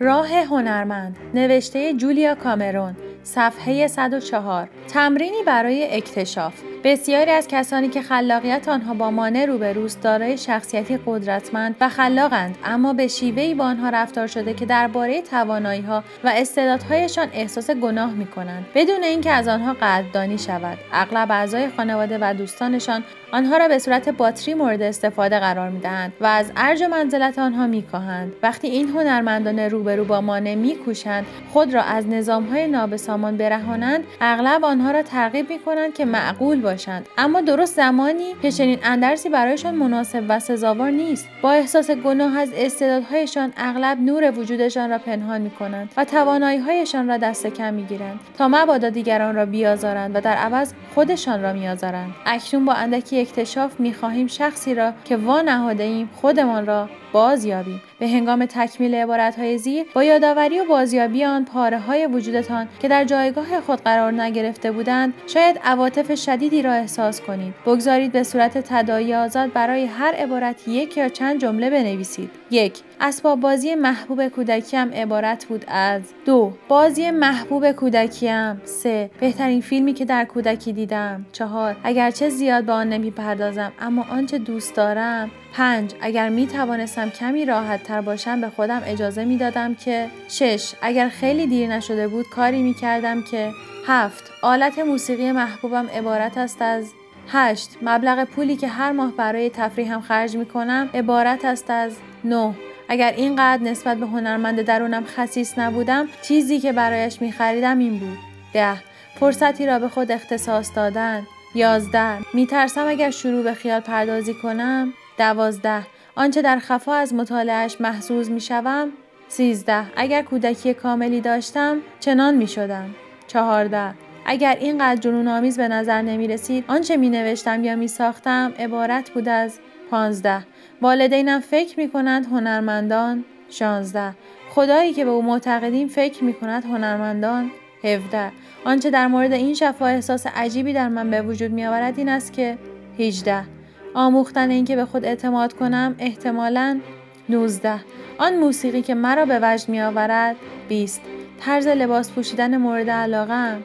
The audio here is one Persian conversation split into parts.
راه هنرمند نوشته جولیا کامرون. صفحه 104 تمرینی برای اکتشاف. بسیاری از کسانی که خلاقیت آنها با مانع روبروست دارای شخصیتی قدرتمند و خلاقند اما به شیوهی با آنها رفتار شده که درباره تواناییها و استعدادهایشان احساس گناه می کنند بدون اینکه از آنها قدردانی شود اغلب اعضای خانواده و دوستانشان آنها را به صورت باتری مورد استفاده قرار می دهند و از ارج و منزلت آنها می کاهند. وقتی این هنرمندان روبرو با مانع می کوشند خود را از نظام های نابسامان برهانند اغلب آنها را ترغیب می کنند که معقول باشند. اما درست زمانی که چنین اندرسی برایشان مناسب و سزاوار نیست. با احساس گناه از استعدادهایشان اغلب نور وجودشان را پنهان می کنند و توانایی هایشان را دست کم می گیرند تا مبادا دیگران را بیازارند و در عوض خودشان را میآزارند. اکنون با اندکی اکتشاف می‌خواهیم شخصی را که وا نهاده ایم خودمان را باز یابیم به هنگام تکمیل عبارتهای زیر با یادآوری و بازیابی آن پاره های وجودتان که در جایگاه خود قرار نگرفته بودند شاید عواطف شدیدی را احساس کنید. بگذارید به صورت تدایی آزاد برای هر عبارت یک یا چند جمله بنویسید. یک اسباب بازی محبوب کودکیم عبارت بود از. دو بازی محبوب کودکیم. سه بهترین فیلمی که در کودکی دیدم. چهار اگرچه زیاد به آن نمی‌پردازم اما آنچه دوست دارم. پنج اگر می توانستم کمی راحت تر باشم به خودم اجازه می دادم که شش اگر خیلی دیر نشده بود کاری می کردم که هفت. آلت موسیقی محبوبم عبارت است از هشت. مبلغ پولی که هر ماه برای تفریحم خرج می کنم عبارت است از نه. اگر اینقدر نسبت به هنرمند درونم خصیص نبودم چیزی که برایش می خریدم این بود. ده. فرصتی را به خود اختصاص دادن. یازده. می ترسم اگر شروع به خیال پردازی کنم. دوازده. آنچه در خفا از مطالعهش محسوز می شوم سیزده. اگر کودکی کاملی داشتم چنان می شدم چهارده. اگر اینقدر جنون آمیز به نظر نمی رسید آنچه می نوشتم یا می ساختم عبارت بود از پانزده. والدینم فکر می کنند هنرمندان شانزده. خدایی که به او معتقدیم فکر می کند هنرمندان 17 آنچه در مورد این شفا احساس عجیبی در من به وجود می آورد این است که 18 آموختن اینکه به خود اعتماد کنم احتمالا 19 آن موسیقی که مرا به وجد می آورد 20 طرز لباس پوشیدن مورد علاقه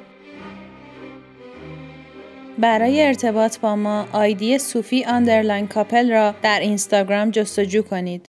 برای ارتباط با ما آیدی صوفی underline کاپل را در اینستاگرام جستجو کنید.